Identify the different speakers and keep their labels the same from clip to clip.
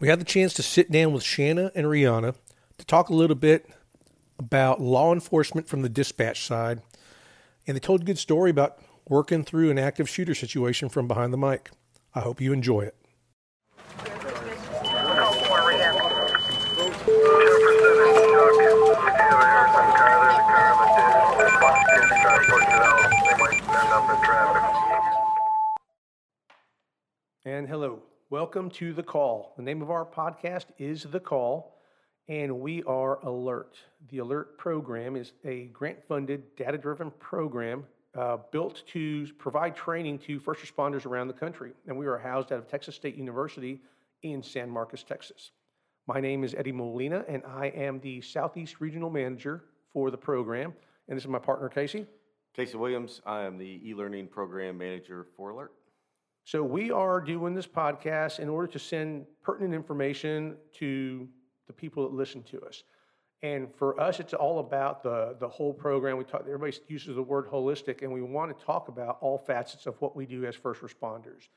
Speaker 1: We had the chance to sit down with Shana and Rhianna to talk a little bit about law enforcement from the dispatch side, and they told a good story about working through an active shooter situation from behind the mic. I hope you enjoy it. And hello, welcome to The Call. The name of our podcast is The Call, and we are ALERRT. The ALERRT program is a grant funded, data driven program uh, built to provide training to first responders around the country. And we are housed out of Texas State University in San Marcos, Texas. My name is Eddie Molina, and I am the Southeast Regional Manager for the program. And this is my partner, Casey.
Speaker 2: Casey Williams, I am the e-learning program manager for ALERRT.
Speaker 1: So we are doing this podcast in order to send pertinent information to the people that listen to us. And for us, it's all about the, the whole program. We talk, everybody uses the word holistic, and we want to talk about all facets of what we do as first responders.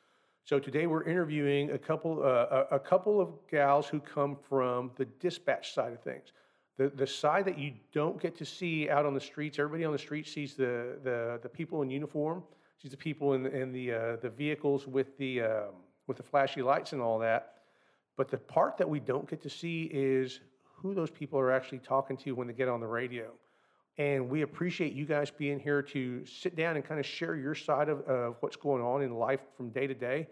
Speaker 1: So today we're interviewing a couple, uh, a, couple of gals who come from the dispatch side of things. The, the side that you don't get to see out on the streets, everybody on the street sees the, the, the people in uniform, sees the people in, the- in the, uh, the vehicles with the, um, with the flashy lights and all that. But the part that we don't get to see is who those people are actually talking to when they get on the radio. And we appreciate you guys being here to sit down and kind of share your side of, of what's going on in life from day to day.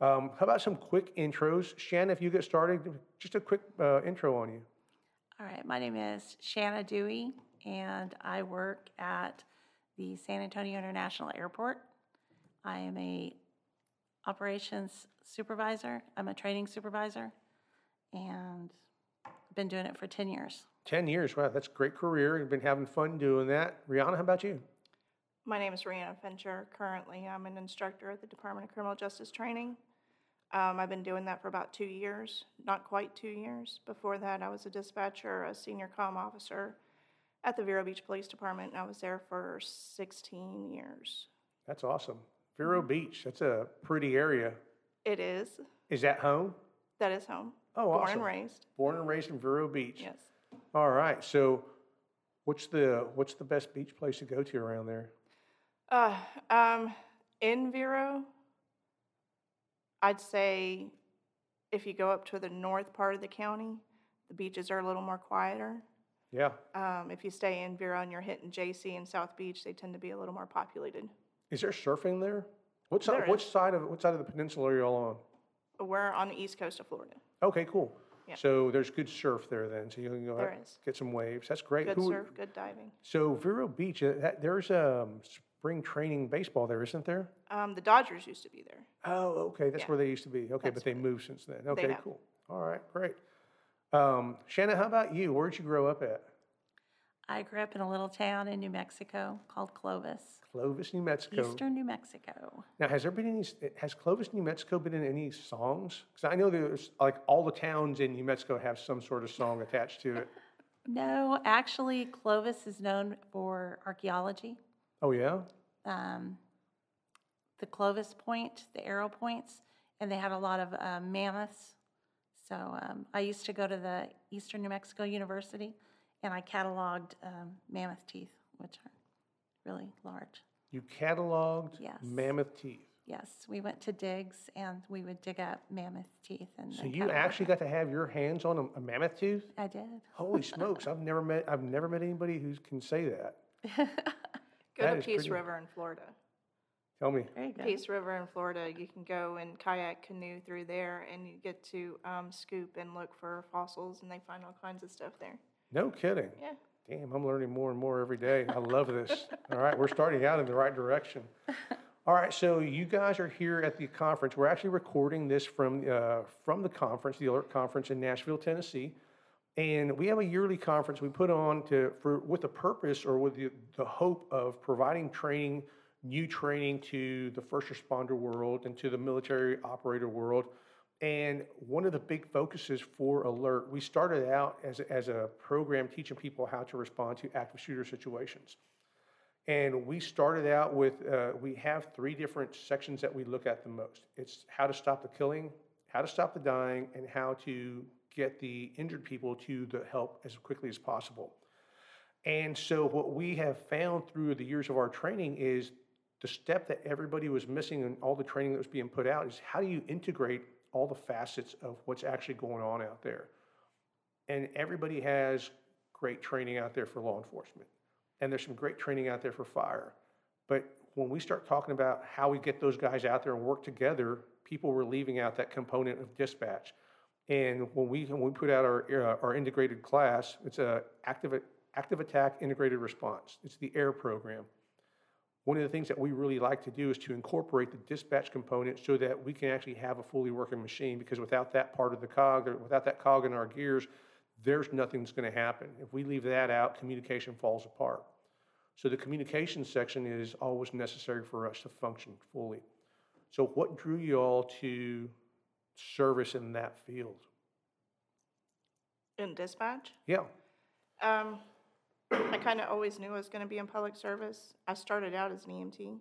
Speaker 1: Um, how about some quick intros? Shannon, if you get started, just a quick uh, intro on you.
Speaker 3: All right, my name is Shana Dewey, and I work at the San Antonio International Airport. I am a operations supervisor. I'm a training supervisor, and I've been doing it for 10 years.
Speaker 1: 10 years, wow, that's a great career. You've been having fun doing that. Rhianna, how about you?
Speaker 4: My name is Rhianna Fincher. Currently, I'm an instructor at the Department of Criminal Justice Training. Um, I've been doing that for about two years, not quite two years. Before that, I was a dispatcher, a senior comm officer at the Vero Beach Police Department, and I was there for 16 years.
Speaker 1: That's awesome. Vero Beach, that's a pretty area.
Speaker 4: It is.
Speaker 1: Is that home?
Speaker 4: That is home.
Speaker 1: Oh,
Speaker 4: Born
Speaker 1: awesome.
Speaker 4: and raised.
Speaker 1: Born and raised in Vero Beach.
Speaker 4: Yes.
Speaker 1: All right. So, what's the what's the best beach place to go to around there?
Speaker 4: Uh, um, in Vero, I'd say if you go up to the north part of the county, the beaches are a little more quieter.
Speaker 1: Yeah.
Speaker 4: Um, if you stay in Vero and you're hitting Jaycee and South Beach, they tend to be a little more populated.
Speaker 1: Is there surfing there? What side? Which side of what side of the peninsula are y'all on?
Speaker 4: We're on the east coast of Florida.
Speaker 1: Okay, cool.
Speaker 4: Yeah.
Speaker 1: So there's good surf there then. So you can go
Speaker 4: There
Speaker 1: get some waves. That's great.
Speaker 4: Good
Speaker 1: Who-
Speaker 4: surf, good diving.
Speaker 1: So Vero Beach, uh, that, there's um, spring training baseball there, isn't there?
Speaker 4: Um, the Dodgers used to be there.
Speaker 1: Oh, okay. That's
Speaker 4: Yeah.
Speaker 1: where they used to be. Okay, but they moved since then. Okay, cool. All right, great. Um, Shana, how about you? Where'd you grow up at?
Speaker 3: I grew up in a little town in New Mexico called Clovis,
Speaker 1: Clovis, New Mexico.
Speaker 3: eastern New Mexico.
Speaker 1: Now, has there been any? Has Clovis, New Mexico, been in any songs? Because I know there's like all the towns in New Mexico have some sort of song attached to it.
Speaker 3: No, actually, Clovis is known for archaeology.
Speaker 1: Oh yeah.
Speaker 3: um, the Clovis Point, the arrow points, and they had a lot of uh, mammoths. So um, I used to go to the Eastern New Mexico University, and I cataloged um, mammoth teeth, which are really large.
Speaker 1: You cataloged
Speaker 3: Yes.
Speaker 1: mammoth teeth.
Speaker 3: Yes, we went to digs, and we would dig up mammoth teeth. And
Speaker 1: So you
Speaker 3: catalog
Speaker 1: actually
Speaker 3: them.
Speaker 1: got to have your hands on a, a mammoth tooth?
Speaker 3: I did.
Speaker 1: Holy smokes! I've never met. I've never met anybody who can say that.
Speaker 4: Go
Speaker 1: That
Speaker 4: to Peace
Speaker 1: pretty-
Speaker 4: River in Florida.
Speaker 1: Tell me.
Speaker 4: Peace River in Florida, you can go and kayak canoe through there, and you get to um, scoop and look for fossils, and they find all kinds of stuff there.
Speaker 1: No kidding.
Speaker 4: Yeah.
Speaker 1: Damn, I'm learning more and more every day. I love this. All right, we're starting out in the right direction. All right, so you guys are here at the conference. We're actually recording this from uh, from the conference, the ALERRT Conference in Nashville, Tennessee, and we have a yearly conference we put on to for with the purpose or with the, the hope of providing training, new training to the first responder world and to the military operator world. And one of the big focuses for ALERRT, we started out as, a- as a program teaching people how to respond to active shooter situations. And we started out with, uh, we have three different sections that we look at the most. It's how to stop the killing, how to stop the dying, and how to get the injured people to the help as quickly as possible. And so what we have found through the years of our training is the step that everybody was missing in all the training that was being put out is how do you integrate all the facets of what's actually going on out there? And everybody has great training out there for law enforcement. And there's some great training out there for fire. But when we start talking about how we get those guys out there and work together, people were leaving out that component of dispatch. And when we, when we put out our, uh, our integrated class, it's a active, active attack integrated response. It's the AAIR program. One of the things that we really like to do is to incorporate the dispatch component so that we can actually have a fully working machine, because without that part of the cog, or without that cog in our gears, there's nothing that's gonna happen. If we leave that out, communication falls apart. So the communication section is always necessary for us to function fully. So what drew you all to service in that field?
Speaker 4: In dispatch,
Speaker 1: Yeah,
Speaker 4: um, I kind of always knew I was going to be in public service. I started out as an EMT.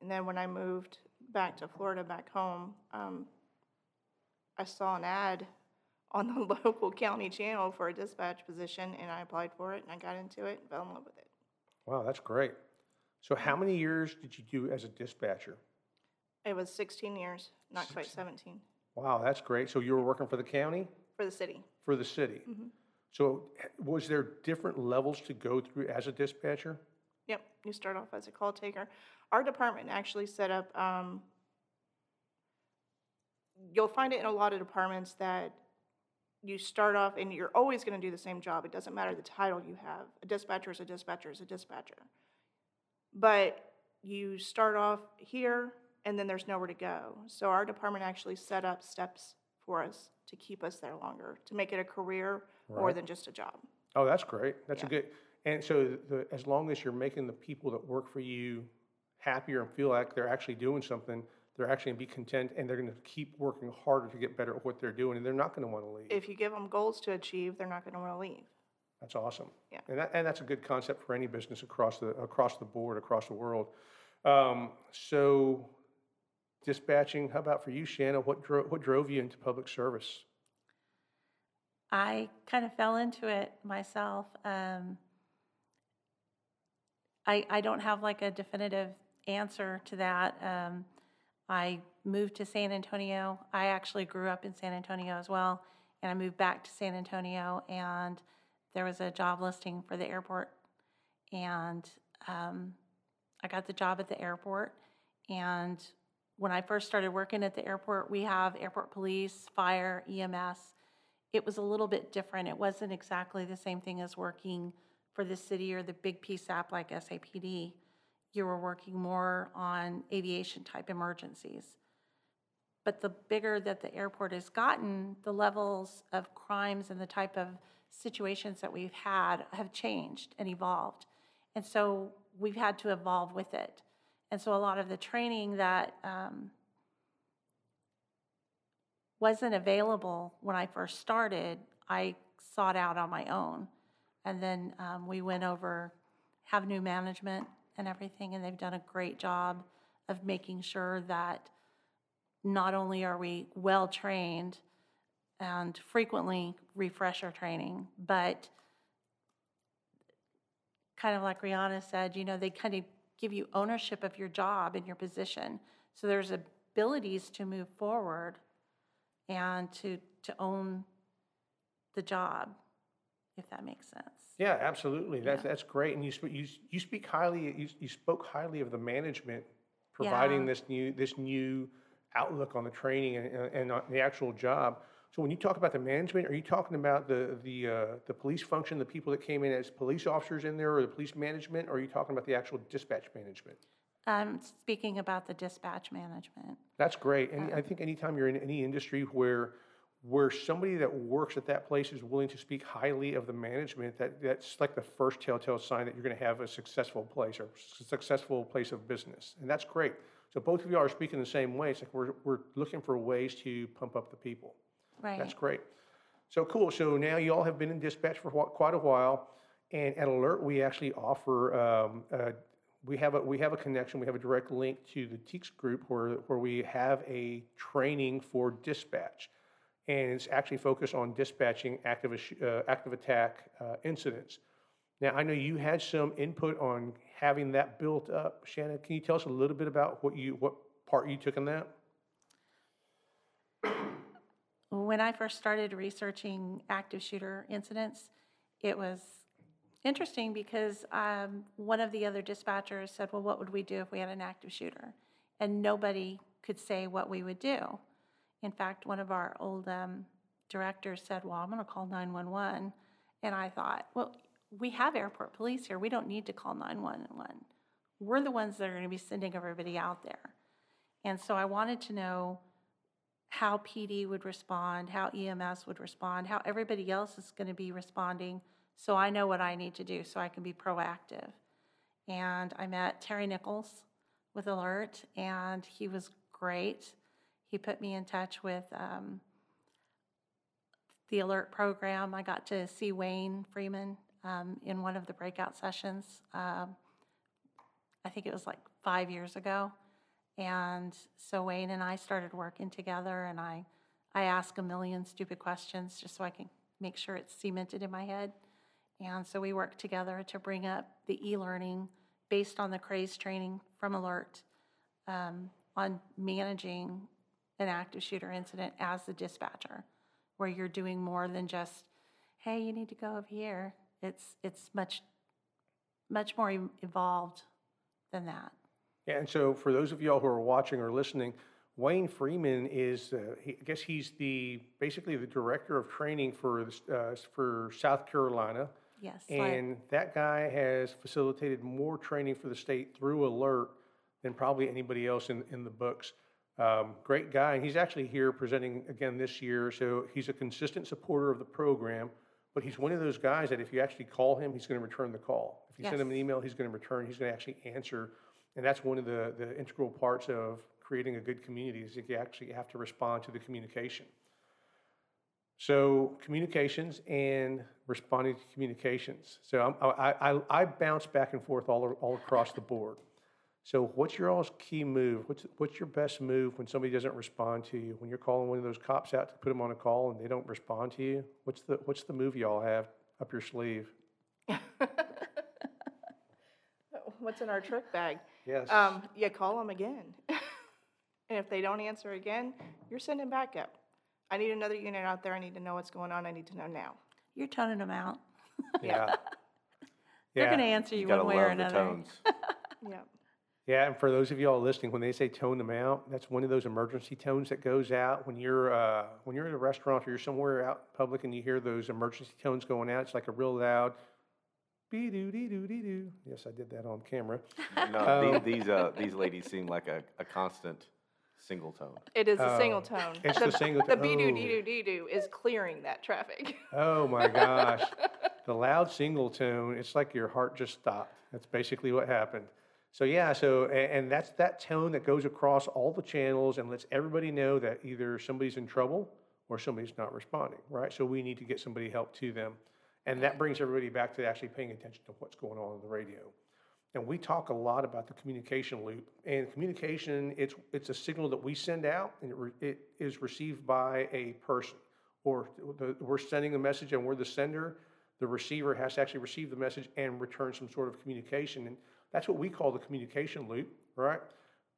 Speaker 4: And then when I moved back to Florida, back home, um, I saw an ad on the local county channel for a dispatch position, and I applied for it, and I got into it and fell in love with it.
Speaker 1: wow, that's great. So how many years did you do as a dispatcher?
Speaker 4: It was 16 years, not quite 17,
Speaker 1: Wow, that's great. So you were working for the county,
Speaker 4: for the city.
Speaker 1: for the city? So was there different levels to go through as a dispatcher?
Speaker 4: Yep, you start off as a call taker. Our department actually set up, um, you'll find it in a lot of departments that you start off and you're always gonna do the same job. It doesn't matter the title you have. A dispatcher is a dispatcher is a dispatcher. But you start off here and then there's nowhere to go. So our department actually set up steps for us to keep us there longer, to make it a career more than just a job.
Speaker 1: Oh, that's great. That's a good, and so the, as long as you're making the people that work for you happier and feel like they're actually doing something, they're actually gonna be content and they're gonna keep working harder to get better at what they're doing and they're not gonna wanna leave.
Speaker 4: If you give them goals to achieve, they're not gonna wanna leave.
Speaker 1: That's awesome.
Speaker 4: Yeah.
Speaker 1: And that, and that's a good concept for any business across the, across the board, across the world. Um, so dispatching, how about for you, Shana? What drove, what drove you into public service?
Speaker 3: I kind of fell into it myself. Um, I, I don't have like a definitive answer to that. Um, I moved to San Antonio. I actually grew up in San Antonio as well, and I moved back to San Antonio, and there was a job listing for the airport, and um, I got the job at the airport. And when I first started working at the airport, we have airport police, fire, EMS it was a little bit different. It wasn't exactly the same thing as working for the city or the big piece PSAP like SAPD. You were working more on aviation type emergencies. But the bigger that the airport has gotten, the levels of crimes and the type of situations that we've had have changed and evolved. And so we've had to evolve with it. And so a lot of the training that um, wasn't available when I first started, I sought out on my own. And then um, we went over, have new management and everything, and they've done a great job of making sure that not only are we well-trained and frequently refresh our training, but kind of like Rhianna said, you know, they kind of give you ownership of your job and your position. So there's abilities to move forward and to, to own the job, if that makes sense.
Speaker 1: Yeah, absolutely. That's,
Speaker 3: Yeah.
Speaker 1: that's great. And you, sp- you, you speak highly, you, you spoke highly of the management providing
Speaker 3: Yeah.
Speaker 1: this new, this new outlook on the training and, and- and the actual job. So when you talk about the management, are you talking about the, the, uh, the police function, the people that came in as police officers in there or the police management? Or are you talking about the actual dispatch management?
Speaker 3: Um, speaking about the dispatch management.
Speaker 1: That's great. And I think anytime you're in any industry where, where somebody that works at that place is willing to speak highly of the management, that, that's like the first telltale sign that you're going to have a successful place or successful place of business. And that's great. So both of you are speaking the same way. It's like we're, we're looking for ways to pump up the people.
Speaker 3: Right.
Speaker 1: That's great. So cool. So now you all have been in dispatch for wh- quite a while. And at ALERRT, we actually offer, um, uh, we have a, we have a connection, we have a direct link to the TEEX group where, where we have a training for dispatch. And it's actually focused on dispatching active, uh, active attack uh, incidents. Now, I know you had some input on having that built up. Shannon, can you tell us a little bit about what you, what part you took in that?
Speaker 3: When I first started researching active shooter incidents, it was interesting because um, one of the other dispatchers said, Well, what would we do if we had an active shooter? And nobody could say what we would do. In fact, one of our old um, directors said, Well, I'm going to call 911. And I thought, Well, we have airport police here. We don't need to call 911. We're the ones that are going to be sending everybody out there. And so I wanted to know how PD would respond, how EMS would respond, how everybody else is going to be responding, so I know what I need to do, so I can be proactive. And I met Terry Nichols with ALERRT, and he was great. He put me in touch with um, the ALERRT program. I got to see Wayne Freeman um, in one of the breakout sessions. Um, I think it was like five years ago. And so Wayne and I started working together, and I, I ask a million stupid questions just so I can make sure it's cemented in my head. And so we worked together to bring up the e-learning based on the craze training from ALERRT um, on managing an active shooter incident as the dispatcher, where you're doing more than just, hey, you need to go over here. It's it's much much more e- evolved than that.
Speaker 1: And so for those of y'all who are watching or listening, Wayne Freeman is, uh, he, I guess he's the, basically the director of training for, uh, for South Carolina.
Speaker 3: Yes. like-
Speaker 1: And that guy has facilitated more training for the state through ALERRT than probably anybody else in, in the books. Um, great guy, and he's actually here presenting again this year, so he's a consistent supporter of the program. But he's one of those guys that if you actually call him, he's going to return the call. If you send him an email, he's going to return, he's going to actually answer. And that's one of the, the integral parts of creating a good community is that you actually have to respond to the communication. So communications and responding to communications. So I, I, I bounce back and forth all, all across the board. So what's your all's key move? What's, what's your best move when somebody doesn't respond to you? When you're calling one of those cops out to put them on a call and they don't respond to you? What's the, what's the move y'all have up your sleeve?
Speaker 4: What's in our trick bag?
Speaker 1: Yes.
Speaker 4: Um, you call them again. And if they don't answer again, you're sending backup. I need another unit out there. I need to know what's going on. I need to know now.
Speaker 3: You're toning them out.
Speaker 1: Yeah.
Speaker 3: They're
Speaker 1: Yeah.
Speaker 3: going to answer you
Speaker 2: You gotta
Speaker 3: one way or
Speaker 2: love the
Speaker 3: another.
Speaker 2: tones.
Speaker 4: Yeah.
Speaker 1: Yeah, and for those of y'all listening, when they say tone them out, that's one of those emergency tones that goes out when you're uh, when you're at a restaurant or you're somewhere out public and you hear those emergency tones going out. It's like a real loud be doo dee doo dee doo. Yes, I did that on camera.
Speaker 2: No, the- these, uh, these ladies seem like a, a constant single tone.
Speaker 4: It is a
Speaker 1: Oh,
Speaker 4: single tone.
Speaker 1: it's the single
Speaker 4: The
Speaker 1: to-
Speaker 4: be doo
Speaker 1: oh.
Speaker 4: dee doo dee doo is clearing that traffic.
Speaker 1: Oh my gosh, the loud single tone. It's like your heart just stopped. That's basically what happened. So yeah, so a- and that's that tone that goes across all the channels and lets everybody know that either somebody's in trouble or somebody's not responding, right? So we need to get somebody help to them. And that brings everybody back to actually paying attention to what's going on on the radio. And we talk a lot about the communication loop. And communication, it's, it's a signal that we send out and it, re- it is received by a person. Or the, we're sending a message and we're the sender. The receiver has to actually receive the message and return some sort of communication. And that's what we call the communication loop, right?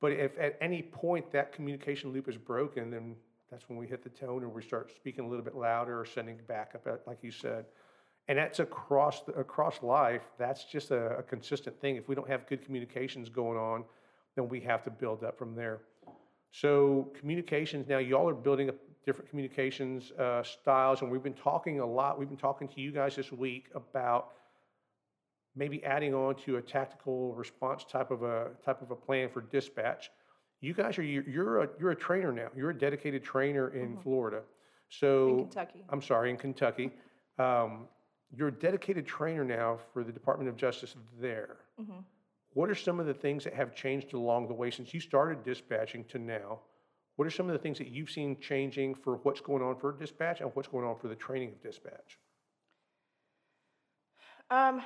Speaker 1: But if at any point that communication loop is broken, then that's when we hit the tone or we start speaking a little bit louder or sending back uh, like you said. And that's across, the- across life, that's just a, a consistent thing. If we don't have good communications going on, then we have to build up from there. So communications, now y'all are building up different communications uh, styles, and we've been talking a lot, we've been talking to you guys this week about maybe adding on to a tactical response type of a, type of a plan for dispatch. You guys are, you're, you're a, you're a trainer now. You're a dedicated trainer in Florida. So.
Speaker 4: In Kentucky.
Speaker 1: I'm sorry, in Kentucky. Um, You're a dedicated trainer now for the Department of Justice there. What are some of the things that have changed along the way since you started dispatching to now? What are some of the things that you've seen changing for what's going on for dispatch and what's going on for the training of dispatch?
Speaker 4: Um,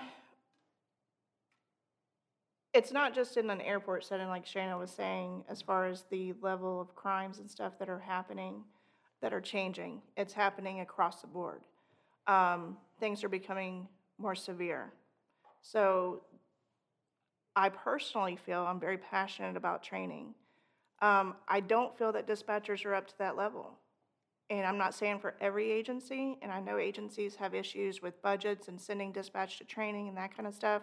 Speaker 4: it's not just in an airport setting, like Shana was saying, as far as the level of crimes and stuff that are happening, that are changing. It's happening across the board. Um, things are becoming more severe. So I personally feel I'm very passionate about training. Um, I don't feel that dispatchers are up to that level. And I'm not saying for every agency, and I know agencies have issues with budgets and sending dispatch to training and that kind of stuff,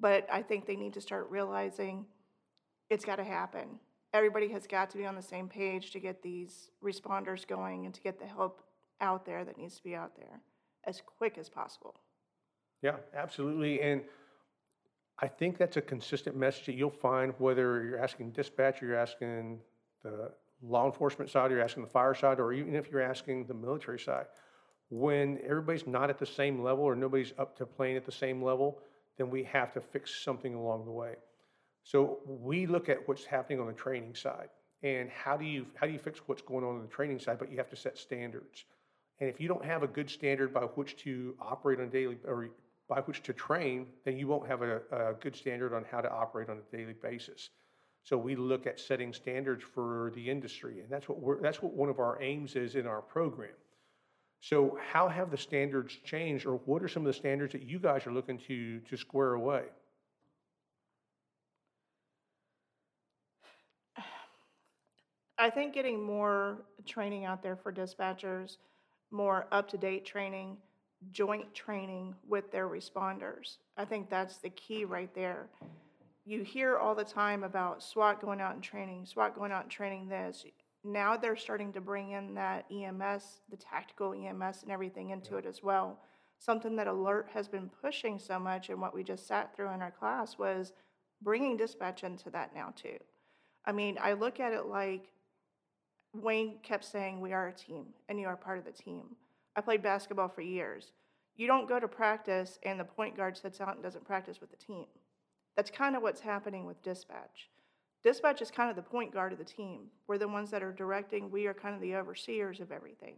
Speaker 4: but I think they need to start realizing it's got to happen. Everybody has got to be on the same page to get these responders going and to get the help out there that needs to be out there as quick as possible.
Speaker 1: Yeah, absolutely. And I think that's a consistent message that you'll find whether you're asking dispatch, or you're asking the law enforcement side, or you're asking the fire side, or even if you're asking the military side. When everybody's not at the same level or nobody's up to playing at the same level, then we have to fix something along the way. So we look at what's happening on the training side and how do you how do you fix what's going on on the training side, but you have to set standards. And if you don't have a good standard by which to operate on daily or by which to train, then you won't have a, a good standard on how to operate on a daily basis. So we look at setting standards for the industry, and that's what we're, that's what one of our aims is in our program. So how have the standards changed, or what are some of the standards that you guys are looking to to square away?
Speaker 4: I think getting more training out there for dispatchers, more up-to-date training, joint training with their responders. I think that's the key right there. You hear all the time about SWAT going out and training, SWAT going out and training this. Now they're starting to bring in that EMS, the tactical EMS and everything into it as well. Something that ALERRT has been pushing so much and what we just sat through in our class was bringing dispatch into that now too. I mean, I look at it like Wayne kept saying, we are a team and you are part of the team. I played basketball for years. You don't go to practice and the point guard sits out and doesn't practice with the team. That's kind of what's happening with dispatch. Dispatch is kind of the point guard of the team. We're the ones that are directing, we are kind of the overseers of everything,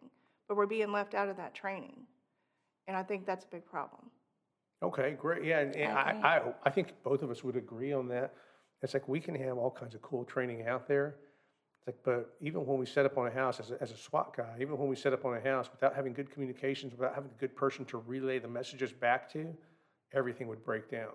Speaker 4: but we're being left out of that training. And I think that's a big problem.
Speaker 1: Okay, great. Yeah, and, and
Speaker 3: I.
Speaker 1: I, I, I think both of us would agree on that. It's like we can have all kinds of cool training out there. It's like, but even when we set up on a house as a, as a SWAT guy, even when we set up on a house without having good communications, without having a good person to relay the messages back to, everything would break down.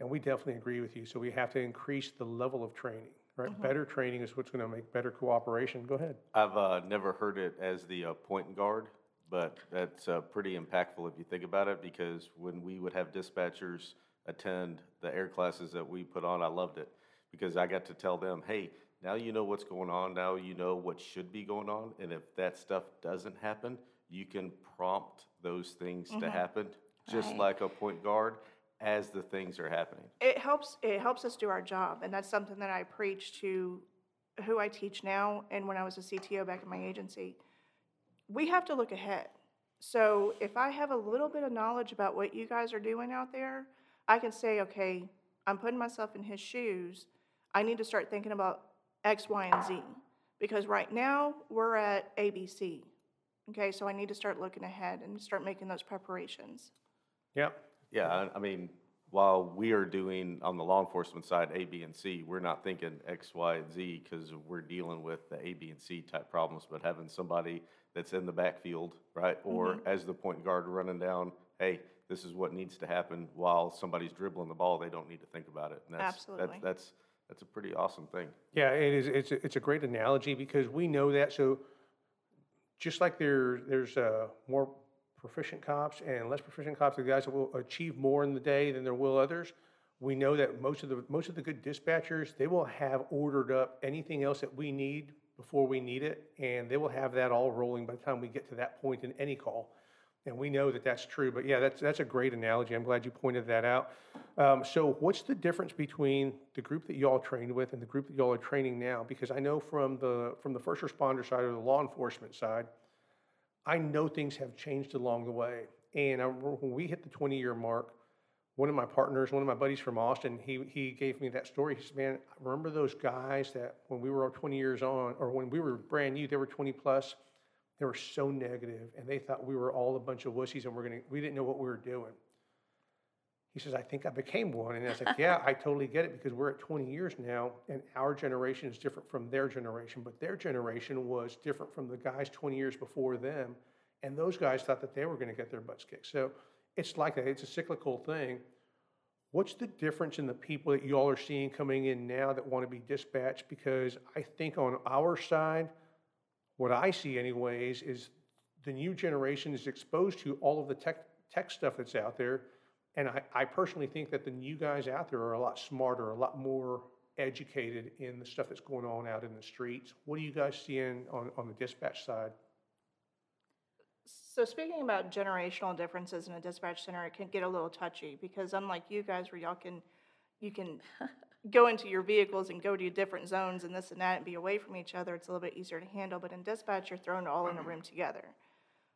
Speaker 1: And we definitely agree with you. So we have to increase the level of training, right? Better training is what's going to make better cooperation. Go ahead.
Speaker 2: I've uh, never heard it as the uh, point guard, but that's uh, pretty impactful if you think about it, because when we would have dispatchers attend the air classes that we put on, I loved it, because I got to tell them, hey, now you know what's going on, now you know what should be going on, and if that stuff doesn't happen, you can prompt those things to mm-hmm. happen, just
Speaker 3: Right.
Speaker 2: like a point guard, as the things are happening.
Speaker 4: it helps it helps us do our job. And that's something that i preach to who i teach now and when i was a cto back in my agency. We have to look ahead. So if i have a little bit of knowledge about what you guys are doing out there i can say okay i'm putting myself in his shoes. I need to start thinking about x y and z because right now we're at abc okay so i need to start looking ahead and start making those preparations
Speaker 1: Yeah.
Speaker 2: Yeah, I, I mean, while we are doing on the law enforcement side A, B, and C, we're not thinking X, Y, and Z because we're dealing with the A, B, and C type problems. But having somebody that's in the backfield, right, or mm-hmm. as the point guard running down, hey, this is what needs to happen while somebody's dribbling the ball. They don't need to think about it. And that's,
Speaker 4: Absolutely.
Speaker 2: That's that's that's a pretty awesome thing.
Speaker 1: Yeah, it is. It's a, it's a great analogy because we know that. So, just like there, there's uh, more proficient cops and less proficient cops, the guys that will achieve more in the day than there will others. We know that most of the most of the good dispatchers they will have ordered up anything else that we need before we need it, and they will have that all rolling by the time we get to that point in any call. And we know that that's true. But yeah, that's that's a great analogy. I'm glad you pointed that out. Um, so, what's the difference between the group that you all trained with and the group that you all are training now? Because I know from the from the first responder side or the law enforcement side, I know things have changed along the way. And I remember when we hit the 20 year mark, one of my partners, one of my buddies from Austin, he, he gave me that story. He said, Man, I remember those guys that when we were 20 years on, or when we were brand new, they were 20 plus, they were so negative and they thought we were all a bunch of wussies and we're gonna, we didn't know what we were doing. He says, I think I became one. And I was like, yeah, I totally get it because we're at 20 years now and our generation is different from their generation, but their generation was different from the guys 20 years before them. And those guys thought that they were going to get their butts kicked. So it's like that. It's a cyclical thing. What's the difference in the people that you all are seeing coming in now that want to be dispatched? Because I think on our side, what I see anyways is the new generation is exposed to all of the tech, tech stuff that's out there. And I, I personally think that the new guys out there are a lot smarter, a lot more educated in the stuff that's going on out in the streets. What are you guys seeing on, on the dispatch side?
Speaker 4: So speaking about generational differences in a dispatch center, it can get a little touchy because unlike you guys where y'all can, you can go into your vehicles and go to different zones and this and that and be away from each other, it's a little bit easier to handle, but in dispatch, you're thrown all in a room together.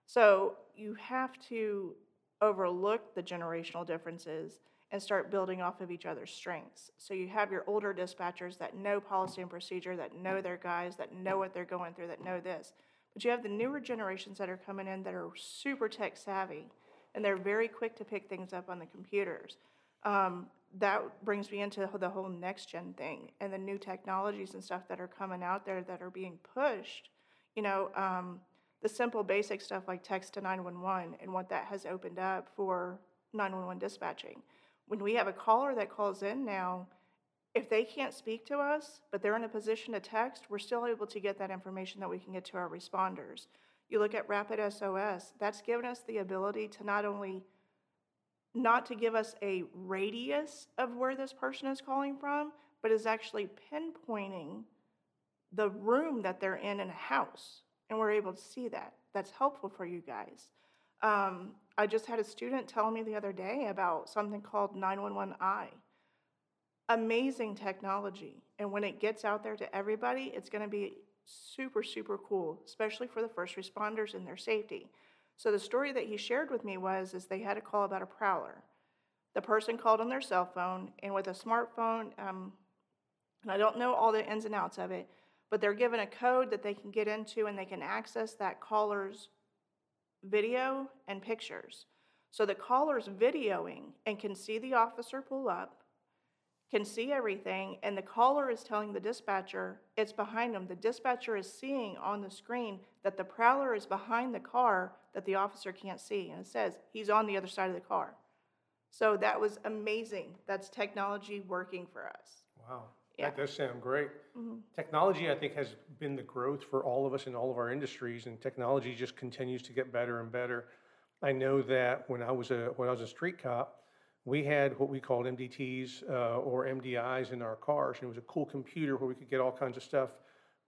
Speaker 4: So you have to overlook the generational differences and start building off of each other's strengths. So you have your older dispatchers that know policy and procedure, that know their guys, that know what they're going through, that know this. But you have the newer generations that are coming in that are super tech savvy, and they're very quick to pick things up on the computers. Um, that brings me into the whole next gen thing and the new technologies and stuff that are coming out there that are being pushed. You know, um, the simple basic stuff like text to 911 and what that has opened up for 911 dispatching. When we have a caller that calls in now, if they can't speak to us, but they're in a position to text, we're still able to get that information that we can get to our responders. You look at Rapid SOS, that's given us the ability to not only not to give us a radius of where this person is calling from, but is actually pinpointing the room that they're in in a house. And we're able to see that. That's helpful for you guys. Um, I just had a student tell me the other day about something called 911i. Amazing technology. And when it gets out there to everybody, it's going to be super, super cool, especially for the first responders and their safety. So the story that he shared with me was is they had a call about a prowler. The person called on their cell phone, and with a smartphone, um, and I don't know all the ins and outs of it, but they're given a code that they can get into and they can access that caller's video and pictures. So the caller's videoing and can see the officer pull up, can see everything, and the caller is telling the dispatcher it's behind them. The dispatcher is seeing on the screen that the prowler is behind the car that the officer can't see, and it says he's on the other side of the car. So that was amazing. That's technology working for us.
Speaker 1: Wow,
Speaker 4: Yeah.
Speaker 1: that does sound great. Mm-hmm. Technology, I think, has been the growth for all of us in all of our industries, and technology just continues to get better and better. I know that when I was a when I was a street cop, we had what we called MDTs uh, or MDIs in our cars, and it was a cool computer where we could get all kinds of stuff.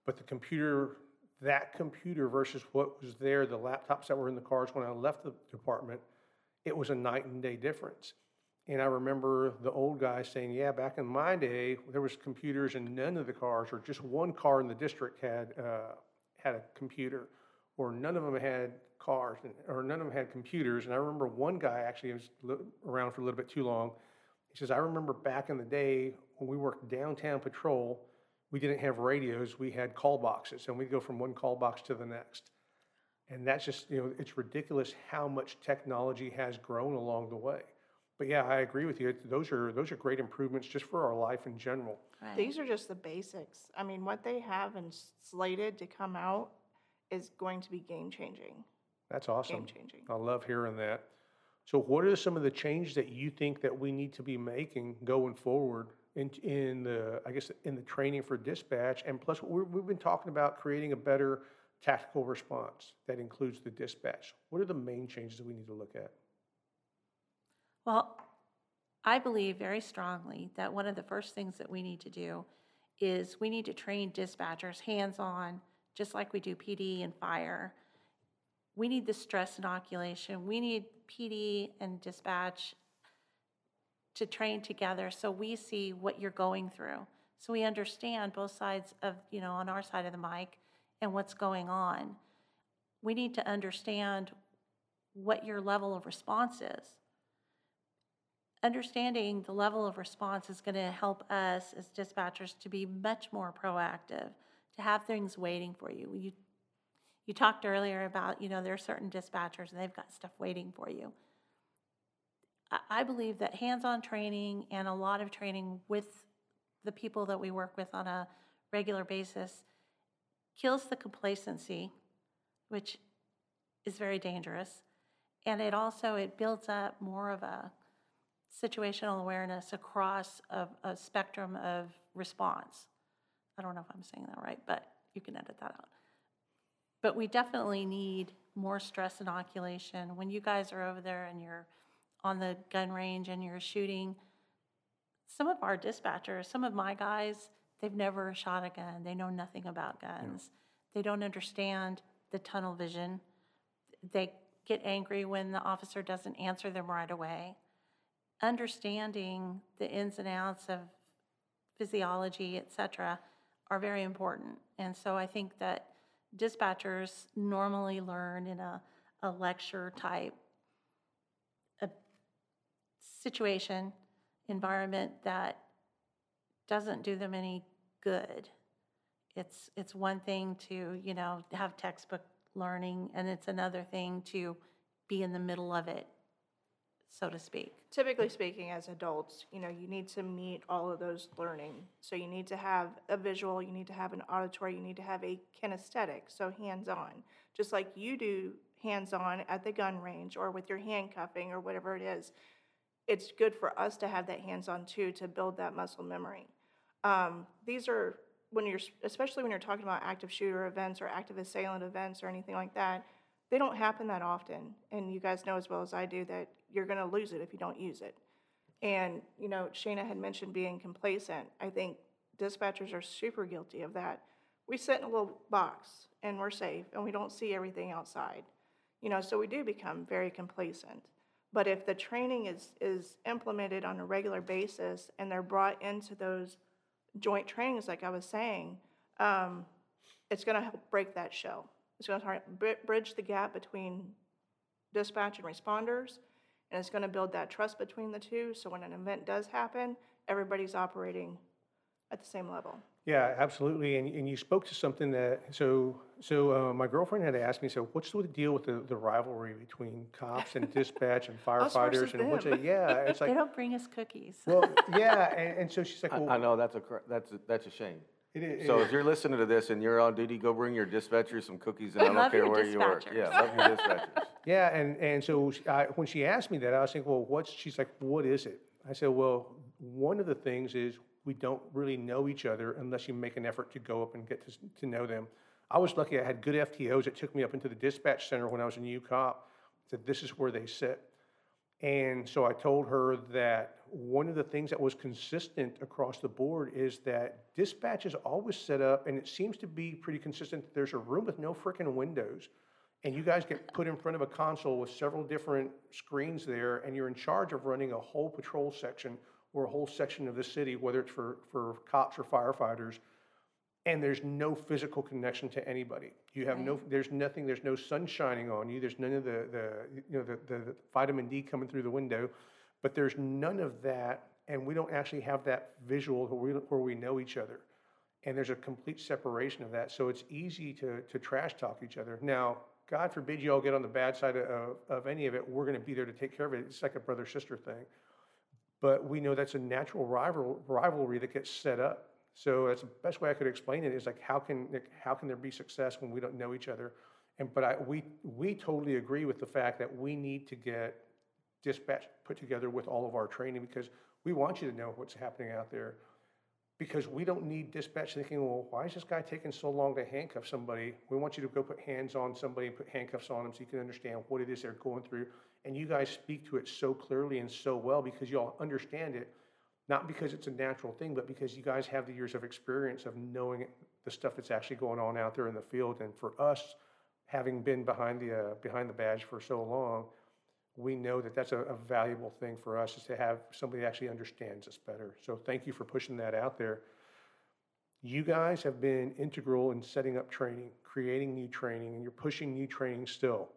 Speaker 1: But the computer, that computer versus what was there, the laptops that were in the cars when I left the department, it was a night and day difference. And I remember the old guy saying, "Yeah, back in my day, there was computers in none of the cars, or just one car in the district had uh, had a computer, or none of them had cars, and, or none of them had computers." And I remember one guy actually was around for a little bit too long. He says, "I remember back in the day when we worked downtown patrol, we didn't have radios; we had call boxes, and we'd go from one call box to the next." And that's just, you know, it's ridiculous how much technology has grown along the way. But yeah, I agree with you. Those are, those are great improvements just for our life in general.
Speaker 3: Right.
Speaker 4: These are just the basics. I mean, what they have and slated to come out is going to be game changing.
Speaker 1: That's awesome.
Speaker 4: Game changing.
Speaker 1: I love hearing that. So what are some of the changes that you think that we need to be making going forward in, in the, I guess, in the training for dispatch? And plus, we're, we've been talking about creating a better tactical response that includes the dispatch. What are the main changes that we need to look at?
Speaker 3: Well, I believe very strongly that one of the first things that we need to do is we need to train dispatchers hands-on, just like we do PD and fire. We need the stress inoculation. We need PD and dispatch to train together so we see what you're going through. So we understand both sides of, you know, on our side of the mic and what's going on. We need to understand what your level of response is understanding the level of response is going to help us as dispatchers to be much more proactive, to have things waiting for you. You, you talked earlier about, you know, there are certain dispatchers and they've got stuff waiting for you. I, I believe that hands-on training and a lot of training with the people that we work with on a regular basis kills the complacency, which is very dangerous. And it also, it builds up more of a situational awareness across a, a spectrum of response. I don't know if I'm saying that right, but you can edit that out. But we definitely need more stress inoculation. When you guys are over there and you're on the gun range and you're shooting, some of our dispatchers, some of my guys, they've never shot a gun. They know nothing about guns. They don't understand the tunnel vision. They get angry when the officer doesn't answer them right away. Understanding the ins and outs of physiology, et cetera, are very important. And so I think that dispatchers normally learn in a, a lecture type a situation, environment that doesn't do them any good. It's, it's one thing to, you know, have textbook learning, and it's another thing to be in the middle of it, so to speak.
Speaker 4: Typically speaking, as adults, you know, you need to meet all of those learning. So you need to have a visual, you need to have an auditory, you need to have a kinesthetic, so hands-on. Just like you do hands-on at the gun range or with your handcuffing or whatever it is. It's good for us to have that hands-on too, to build that muscle memory. Um, these are, when you're, especially when you're talking about active shooter events or active assailant events or anything like that, they don't happen that often. And you guys know as well as I do that you're gonna lose it if you don't use it. And, you know, Shayna had mentioned being complacent. I think dispatchers are super guilty of that. We sit in a little box and we're safe and we don't see everything outside. You know, so we do become very complacent. But if the training is, is implemented on a regular basis and they're brought into those joint trainings, like I was saying, um, it's gonna help break that shell. It's gonna try to bridge the gap between dispatch and responders, and it's gonna build that trust between the two, so when an event does happen, everybody's operating at the same level.
Speaker 1: Yeah, absolutely. And, and you spoke to something that, so, so uh, my girlfriend had asked me, so what's the deal with the, the rivalry between cops and dispatch and firefighters? And what's it, yeah, it's like They
Speaker 3: don't bring us cookies.
Speaker 1: well, yeah, and, and so she's like,
Speaker 2: I, I know, that's a, that's, a- that's a shame.
Speaker 1: It is.
Speaker 2: So if you're listening to this and you're on duty, go bring your dispatcher some cookies and I don't
Speaker 3: Love
Speaker 2: care where you work.
Speaker 3: dispatchers.
Speaker 2: Yeah, love your dispatchers.
Speaker 1: Yeah, and, and so she- I, when she asked me that, I was thinking, well, what's, she's like, what is it? I said, well, one of the things is we don't really know each other unless you make an effort to go up and get to, to know them. I was lucky I had good FTOs that took me up into the dispatch center when I was in UCOP, said, this is where they sit. And so I told her that one of the things that was consistent across the board is that dispatch is always set up, and it seems to be pretty consistent. There's a room with no frickin' windows, and you guys get put in front of a console with several different screens there, and you're in charge of running a whole patrol section or a whole section of the city, whether it's for, for cops or firefighters, and there's no physical connection to anybody. You have no, there's nothing, there's no sun shining on you, there's none of the, the, you know, the, the vitamin D coming through the window, but there's none of that, and we don't actually have that visual where we, where we know each other. And there's a complete separation of that, so it's easy to, to trash talk each other. Now, God forbid you all get on the bad side of, of any of it, we're gonna be there to take care of it, it's like a brother-sister thing. But we know that's a natural rival, rivalry that gets set up. So that's the best way I could explain it is like, how can, like, how can there be success when we don't know each other? And, but I, we, we totally agree with the fact that we need to get dispatch put together with all of our training because we want you to know what's happening out there. Because we don't need dispatch thinking, well, why is this guy taking so long to handcuff somebody? We want you to go put hands on somebody and put handcuffs on them so you can understand what it is they're going through. And you guys speak to it so clearly and so well because you all understand it, not because it's a natural thing, but because you guys have the years of experience of knowing the stuff that's actually going on out there in the field. And for us, having been behind the, uh, behind the badge for so long, we know that that's a, a valuable thing for us is to have somebody that actually understands us better. So thank you for pushing that out there. You guys have been integral in setting up training, creating new training, and you're pushing new training still.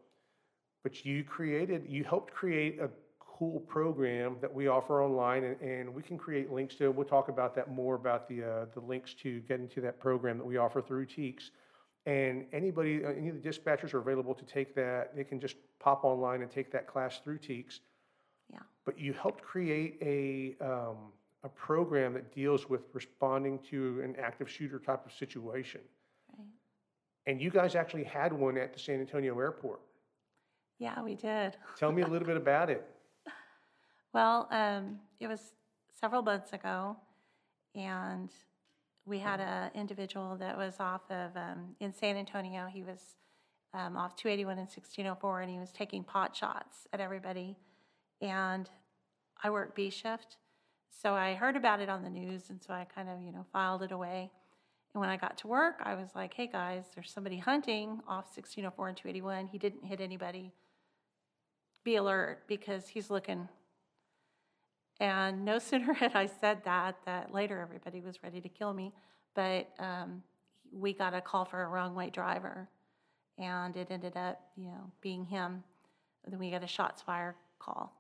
Speaker 1: But you created, you helped create a cool program that we offer online, and, and we can create links to. We'll talk about that more about the uh, the links to get into that program that we offer through TEEX. And anybody, uh, any of the dispatchers are available to take that. They can just pop online and take that class through TEEX.
Speaker 3: Yeah.
Speaker 1: But you helped create a, um, a program that deals with responding to an active shooter type of situation.
Speaker 3: Right.
Speaker 1: And you guys actually had one at the San Antonio airport.
Speaker 3: Yeah, we did.
Speaker 1: Tell me a little bit about it.
Speaker 3: Well, um, it was several months ago, and we had an individual that was off of, um, in San Antonio, he was, um, off two eighty-one and sixteen oh four, and he was taking pot shots at everybody. And I work B shift, so I heard about it on the news, and so I kind of, you know, filed it away. And when I got to work, I was like, hey, guys, there's somebody hunting off sixteen oh four and two eighty-one, he didn't hit anybody. Be alert, because he's looking and no sooner had I said that, that later everybody was ready to kill me. But um, we got a call for a wrong way driver, and it ended up, you know, being him. Then we got a shots fired call.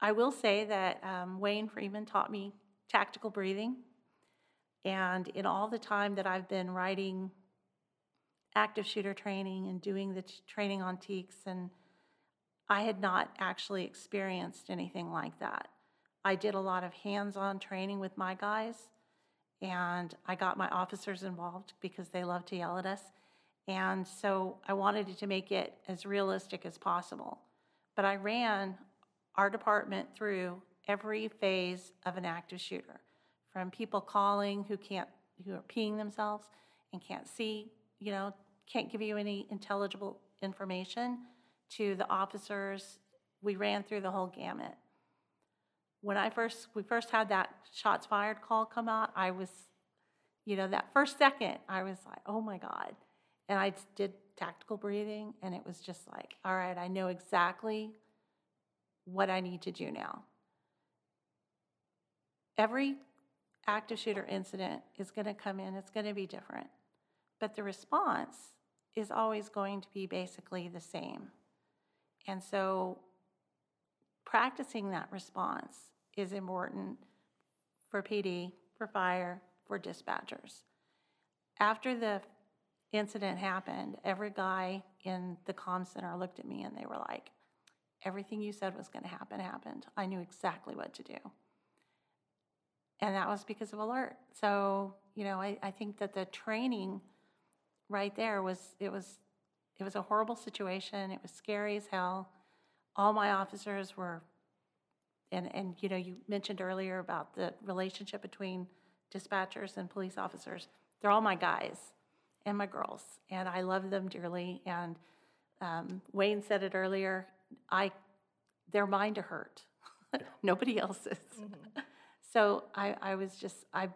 Speaker 3: I will say that um, Wayne Freeman taught me tactical breathing, and in all the time that I've been writing active shooter training and doing the t- training on TEEX and I had not actually experienced anything like that. I did a lot of hands on training with my guys, and I got my officers involved because they love to yell at us. And so I wanted to make it as realistic as possible. But I ran our department through every phase of an active shooter from people calling who can't, who are peeing themselves and can't see, you know, can't give you any intelligible information to the officers. We ran through the whole gamut. When I first, we first had that shots fired call come out, I was, you know, that first second, I was like, oh my God. And I did tactical breathing, and it was just like, all right, I know exactly what I need to do now. Every active shooter incident is going to come in, it's going to be different. But the response is always going to be basically the same. And so practicing that response is important for PD, for fire, for dispatchers. After the incident happened, every guy in the comm center looked at me and they were like, everything you said was going to happen happened. I knew exactly what to do. And that was because of ALERRT. So, you know, I, I think that the training right there was, it was it was a horrible situation. It was scary as hell. All my officers were, and, and you know, you mentioned earlier about the relationship between dispatchers and police officers. They're all my guys and my girls, and I love them dearly. And um, Wayne said it earlier. I, they're mine to hurt. Nobody else's.
Speaker 4: Mm-hmm.
Speaker 3: so I, I was just, I,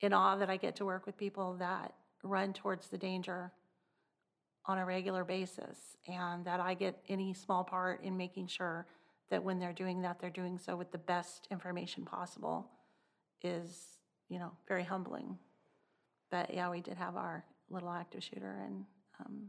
Speaker 3: in awe that I get to work with people that run towards the danger on a regular basis, and that I get any small part in making sure that when they're doing that, they're doing so with the best information possible is, you know, very humbling. But yeah, we did have our little active shooter, and um,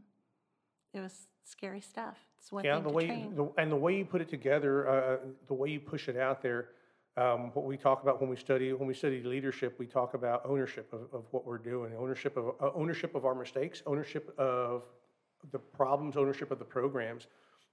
Speaker 3: it was scary stuff. It's one
Speaker 1: Yeah,
Speaker 3: thing
Speaker 1: the
Speaker 3: to
Speaker 1: way,
Speaker 3: train.
Speaker 1: the- and the way you put it together, uh, the way you push it out there, um, what we talk about when we study, when we study leadership, we talk about ownership of, of what we're doing, ownership of, uh, ownership of our mistakes, ownership of the problems, ownership of the programs,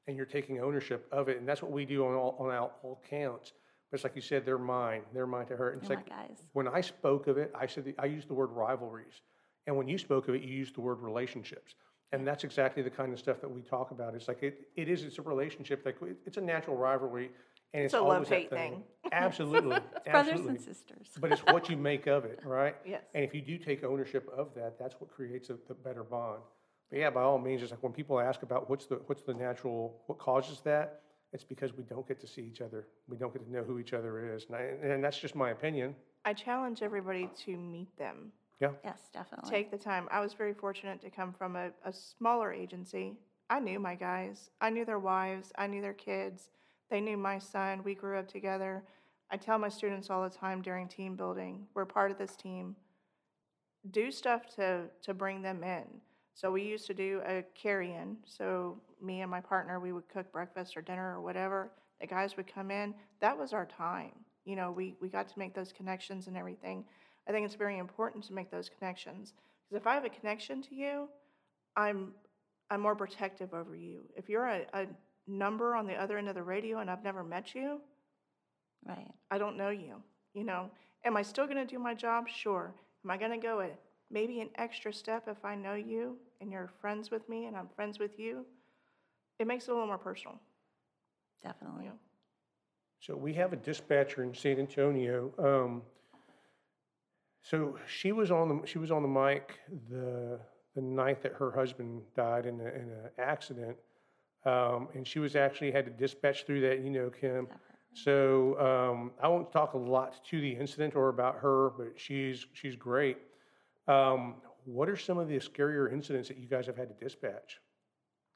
Speaker 1: and you're taking ownership of it, and that's what we do on all, on all, all counts. But it's like you said, they're mine, they're mine to hurt. And It's
Speaker 3: oh They're
Speaker 1: like,
Speaker 3: guys.
Speaker 1: when I spoke of it, I said, the- I used the word rivalries. And when you spoke of it, you used the word relationships. And that's exactly the kind of stuff that we talk about. It's like, it, it is, it's a relationship, like, it- it's a natural rivalry, and it's
Speaker 4: It's a love-hate
Speaker 1: thing.
Speaker 4: thing.
Speaker 1: Absolutely,
Speaker 3: Brothers
Speaker 1: absolutely.
Speaker 3: and sisters.
Speaker 1: But it's what you make of it, right?
Speaker 4: Yes.
Speaker 1: And if you do take ownership of that, that's what creates a, the better bond. But yeah, by all means, it's like when people ask about what's the, what's the natural, what causes that, it's because we don't get to see each other. We don't get to know who each other is. And I, and that's just my opinion.
Speaker 4: I challenge everybody to meet them.
Speaker 1: Yeah.
Speaker 3: Yes, definitely.
Speaker 4: Take the time. I was very fortunate to come from a, a smaller agency. I knew my guys. I knew their wives. I knew their kids. They knew my son. We grew up together. I tell my students all the time during team building, we're part of this team. Do stuff to, to bring them in. So we used to do a carry-in. So me and my partner, we would cook breakfast or dinner or whatever. The guys would come in. That was our time. You know, we, we got to make those connections and everything. I think it's very important to make those connections. Because if I have a connection to you, I'm I'm more protective over you. If you're a, a number on the other end of the radio and I've never met you,
Speaker 3: Right.
Speaker 4: I don't know you, you know? Am I still gonna do my job? Sure. Am I gonna go a, maybe an extra step if I know you and you're friends with me and I'm friends with you? It makes it a little more personal.
Speaker 3: Definitely.
Speaker 4: Yeah.
Speaker 1: So we have a dispatcher in San Antonio. Um, so she was on the, she was on the mic the, the night that her husband died in a, in an accident. Um, and she was actually had to dispatch through that, you know, Kim. So, um, I won't talk a lot to the incident or about her, but she's, she's great. Um, what are some of the scarier incidents that you guys have had to dispatch?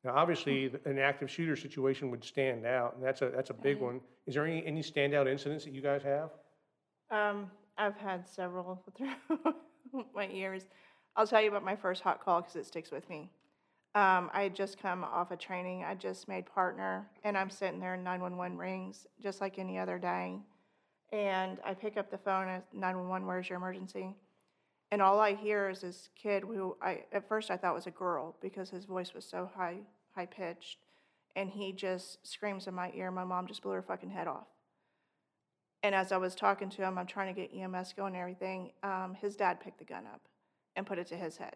Speaker 1: Now, obviously, th- an active shooter situation would stand out, and that's a, that's a big
Speaker 3: Right.
Speaker 1: one. Is there any, any standout incidents that you guys have?
Speaker 4: Um, I've had several through my years. I'll tell you about my first hot call because it sticks with me. Um, I had just come off a training. I just made partner, and I'm sitting there, 911 rings, just like any other day. And I pick up the phone, and 911, where's your emergency? And all I hear is this kid who I, at first I thought was a girl because his voice was so high, high pitched. And he just screams in my ear, my mom just blew her fucking head off. And as I was talking to him, I'm trying to get EMS going and everything. Um, his dad picked the gun up and put it to his head.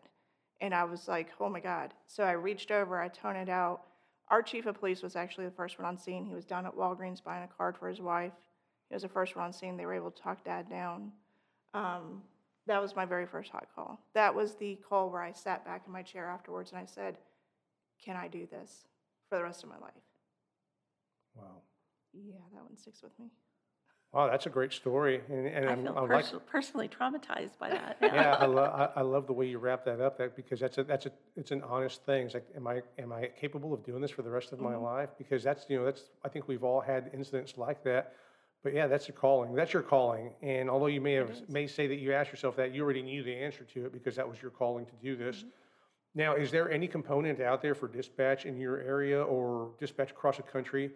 Speaker 4: And I was like, oh my God. So I reached over, I toned it out. Our chief of police was actually the first one on scene. He was down at Walgreens buying a card for his wife. He was the first one on scene. They were able to talk dad down. Um, that was my very first hot call. That was the call where I sat back in my chair afterwards and I said, can I do this for the rest of my life?
Speaker 1: Wow.
Speaker 4: Yeah, that one sticks with me.
Speaker 1: Wow, that's a great story, and, and
Speaker 3: I
Speaker 1: I'm-
Speaker 3: feel
Speaker 1: I like,
Speaker 3: perso- personally traumatized by that.
Speaker 1: yeah, I love, I, I love the way you wrap that up, that, because that's a, that's a, it's an honest thing. It's like, am I, am I capable of doing this for the rest of my mm-hmm. life? Because that's, you know, that's, I think we've all had incidents like that. But yeah, that's a calling, that's your calling, and although you may have, may say that you asked yourself that, you already knew the answer to it, because that was your calling to do this. Now, is there any component out there for dispatch in your area or dispatch across the country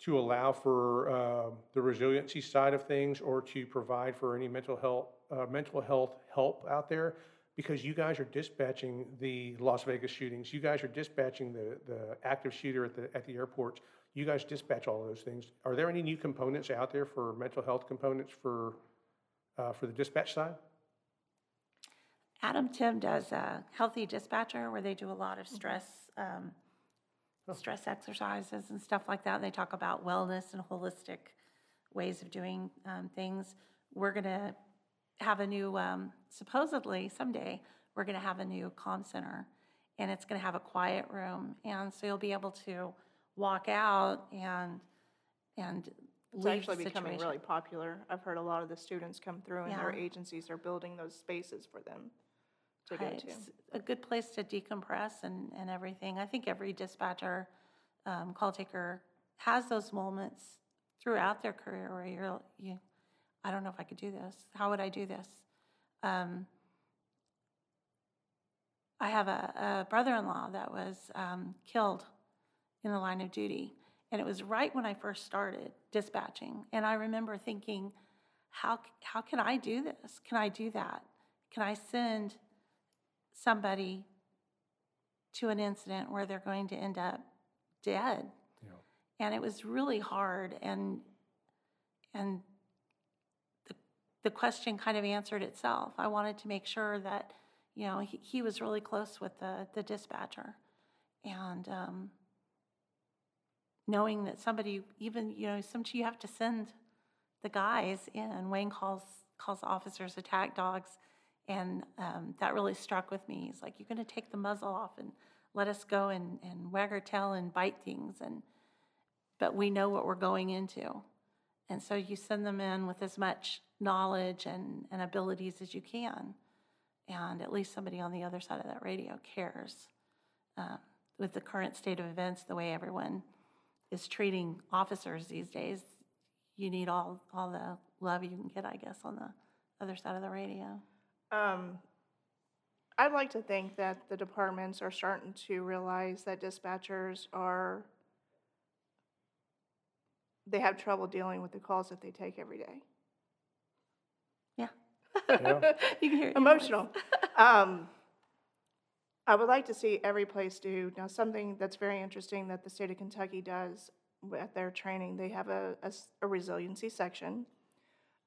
Speaker 1: to allow for uh, the resiliency side of things or to provide for any mental health, uh, mental health help out there? Because you guys are dispatching the Las Vegas shootings, you guys are dispatching the, the active shooter at the, at the airports. You guys dispatch all those things. Are there any new components out there for mental health components for, uh, for the dispatch side?
Speaker 3: Adam Timm does a healthy dispatcher where they do a lot of stress, um, stress exercises and stuff like that. They talk about wellness and holistic ways of doing um, things. We're going to have a new, um, supposedly someday, we're going to have a new comm center and it's going to have a quiet room. And so you'll be able to walk out and, and
Speaker 4: It's
Speaker 3: leave
Speaker 4: actually becoming
Speaker 3: situation.
Speaker 4: really popular. I've heard a lot of the students come through and their agencies are building those spaces for them to go
Speaker 3: Right,
Speaker 4: to.
Speaker 3: It's a good place to decompress and, and everything. I think every dispatcher, um, call taker has those moments throughout their career where you're, you, I don't know if I could do this. How would I do this? Um, I have a, a brother-in-law that was um, killed in the line of duty, and it was right when I first started dispatching. And I remember thinking, how how can I do this? Can I do that? Can I send somebody to an incident where they're going to end up dead?
Speaker 1: Yeah.
Speaker 3: And it was really hard, and and the the question kind of answered itself. I wanted to make sure that you know he, he was really close with the the dispatcher, and um, knowing that somebody even you know sometimes you have to send the guys in. Wayne calls calls officers attack dogs, and um, that really struck with me. He's like, "You're going to take the muzzle off and let us go and, and wag our tail and bite things, and but we know what we're going into." And so you send them in with as much knowledge and, and abilities as you can, and at least somebody on the other side of that radio cares. Uh, with the current state of events, the way everyone is treating officers these days, you need all, all the love you can get, I guess, on the other side of the radio.
Speaker 4: Um, I'd like to think that the departments are starting to realize that dispatchers are, they have trouble dealing with the calls that they take every day.
Speaker 3: Yeah.
Speaker 1: Yeah.
Speaker 3: You can hear it in your voice.
Speaker 4: Emotional. Um, I would like to see every place do, now something that's very interesting that the state of Kentucky does with their training, they have a a resiliency section.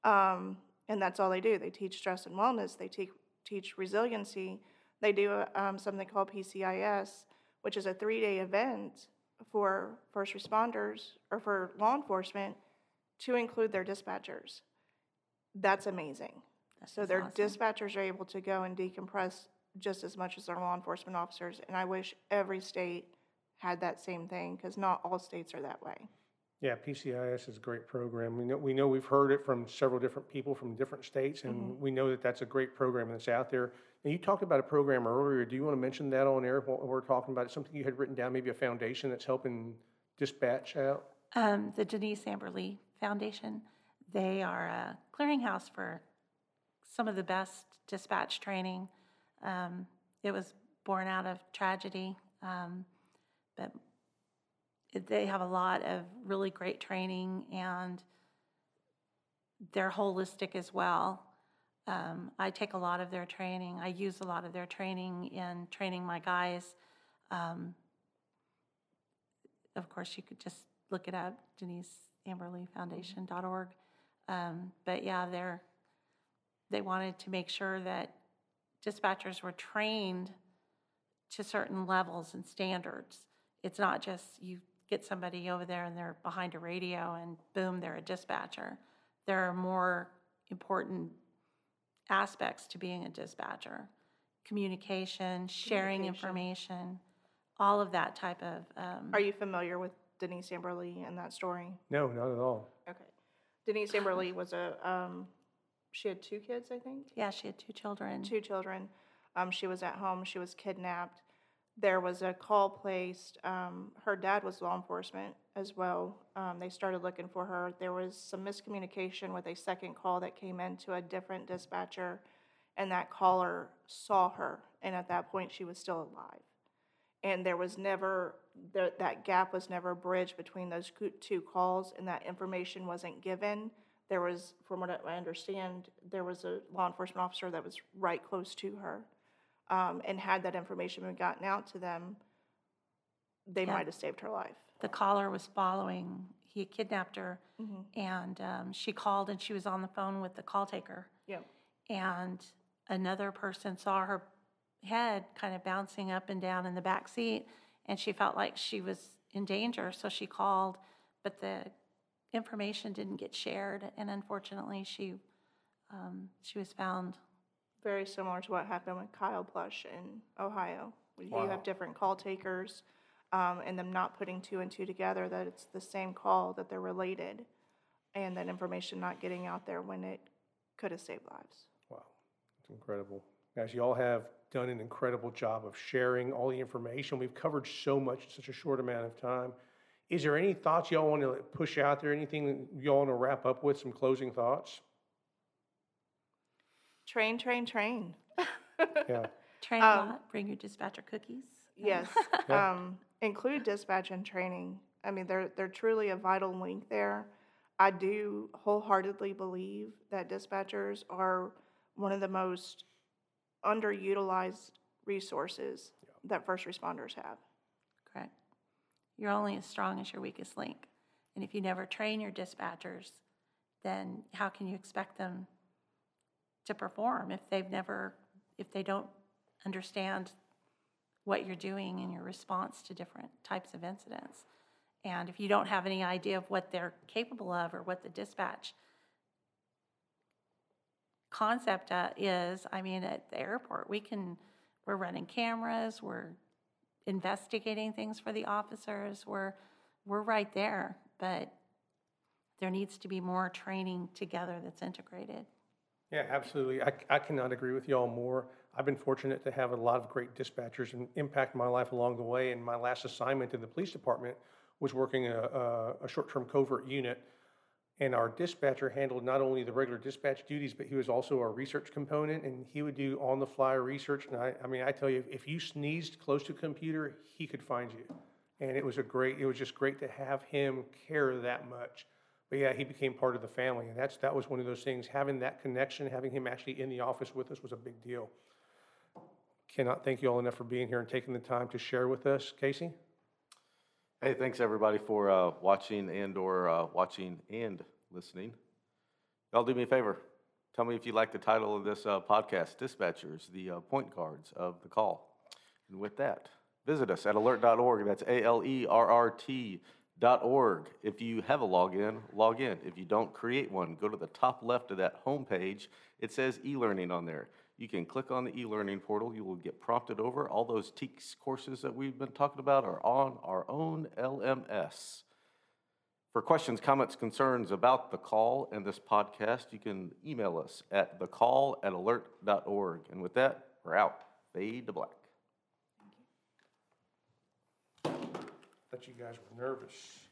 Speaker 4: Um, and that's all they do. They teach stress and wellness, they teach, teach resiliency. They do, um, something called PCIS, which is a three-day event for first responders or for law enforcement to include their dispatchers. That's amazing.
Speaker 3: That
Speaker 4: So their
Speaker 3: awesome.
Speaker 4: dispatchers are able to go and decompress just as much as our law enforcement officers. And I wish every state had that same thing, because not all states are that way.
Speaker 1: Yeah, PCIS is a great program. We know, we know we've heard it from several different people from different states, and we know that that's a great program that's out there. And you talked about a program earlier. Do you want to mention that on air while we're talking about it? Something you had written down, maybe a foundation that's helping dispatch out?
Speaker 3: Um, the Denise Amber Lee Foundation, they are a clearinghouse for some of the best dispatch training. Um, it was born out of tragedy, um, but they have a lot of really great training and they're holistic as well. Um, I take a lot of their training. I use a lot of their training in training my guys. Um, of course, you could just look it up, DeniseAmberLeeFoundation.org. Um, but yeah, they're, they wanted to make sure that dispatchers were trained to certain levels and standards. It's not just you get somebody over there and they're behind a radio and boom, they're a dispatcher. There are more important aspects to being a dispatcher. Communication, sharing
Speaker 4: Communication.
Speaker 3: information, all of that type of, um,
Speaker 4: Are you familiar with Denise Amber Lee and that story?
Speaker 1: No, not at all.
Speaker 4: Okay. Denise Amber Lee was a, um, she had two kids, I think?
Speaker 3: yeah, she had two children.
Speaker 4: two children. Um, she was at home. She was kidnapped. There was a call placed. Um, her dad was law enforcement as well. Um, they started looking for her. There was some miscommunication with a second call that came in to a different dispatcher, and that caller saw her. And at that point, she was still alive. And there was never, there, that gap was never bridged between those two calls, and that information wasn't given. There was, from what I understand, there was a law enforcement officer that was right close to her. Um, and had that information been gotten out to them, they
Speaker 3: Yeah.
Speaker 4: might have saved her life.
Speaker 3: The caller was following, he had kidnapped her,
Speaker 4: Mm-hmm.
Speaker 3: and um, she called and she was on the phone with the call taker.
Speaker 4: Yep.
Speaker 3: And another person saw her head kind of bouncing up and down in the back seat, and she felt like she was in danger, so she called, but the information didn't get shared, and unfortunately, she, um, she was found.
Speaker 4: Very similar to what happened with Kyle Plush in Ohio. You have different call takers, um, and them not putting two and two together, that it's the same call, that they're related, and that information not getting out there when it could have saved lives.
Speaker 1: Wow, it's incredible. Guys, you all have done an incredible job of sharing all the information. We've covered so much in such a short amount of time. Is there any thoughts y'all want to push out there? Anything y'all want to wrap up with? Some closing thoughts?
Speaker 4: Train, train, train.
Speaker 1: Yeah.
Speaker 3: Train a
Speaker 4: Um,
Speaker 3: lot, bring your dispatcher cookies.
Speaker 4: Yes,
Speaker 1: Yeah.
Speaker 4: um, include dispatch and training. I mean, they're, they're truly a vital link there. I do wholeheartedly believe that dispatchers are one of the most underutilized resources that first responders have.
Speaker 3: Correct. You're only as strong as your weakest link. And if you never train your dispatchers, then how can you expect them to perform if they've never, if they don't understand what you're doing in your response to different types of incidents? And if you don't have any idea of what they're capable of or what the dispatch concept uh, is, I mean, at the airport, we can, we're running cameras, we're investigating things for the officers, we're, we're right there, but there needs to be more training together that's integrated.
Speaker 1: Yeah, absolutely. I, I cannot agree with y'all more. I've been fortunate to have a lot of great dispatchers and impact my life along the way. And my last assignment in the police department was working a, a, a short-term covert unit. And our dispatcher handled not only the regular dispatch duties, but he was also our research component and he would do on-the-fly research. And I, I mean, I tell you, if you sneezed close to a computer, he could find you. And it was a great, it was just great to have him care that much. But yeah, he became part of the family, and that's, that was one of those things, having that connection, having him actually in the office with us was a big deal. Cannot thank you all enough for being here and taking the time to share with us. Jaycee?
Speaker 2: Hey, thanks everybody for uh, watching and/or uh, watching and listening. Y'all do me a favor. Tell me if you like the title of this uh, podcast, Dispatchers, the uh, point guards of the call. And with that, visit us at alerrt.org. That's A L E R R T dot org. If you have a login, log in. If you don't create one, go to the top left of that homepage. It says e-learning on there. You can click on the e-learning portal. You will get prompted over. All those TEEX courses that we've been talking about are on our own LMS. For questions, comments, concerns about the call and this podcast, you can email us at thecall@alerrt.org. And with that, we're out. Fade to black.
Speaker 1: Thank I thought you guys were nervous.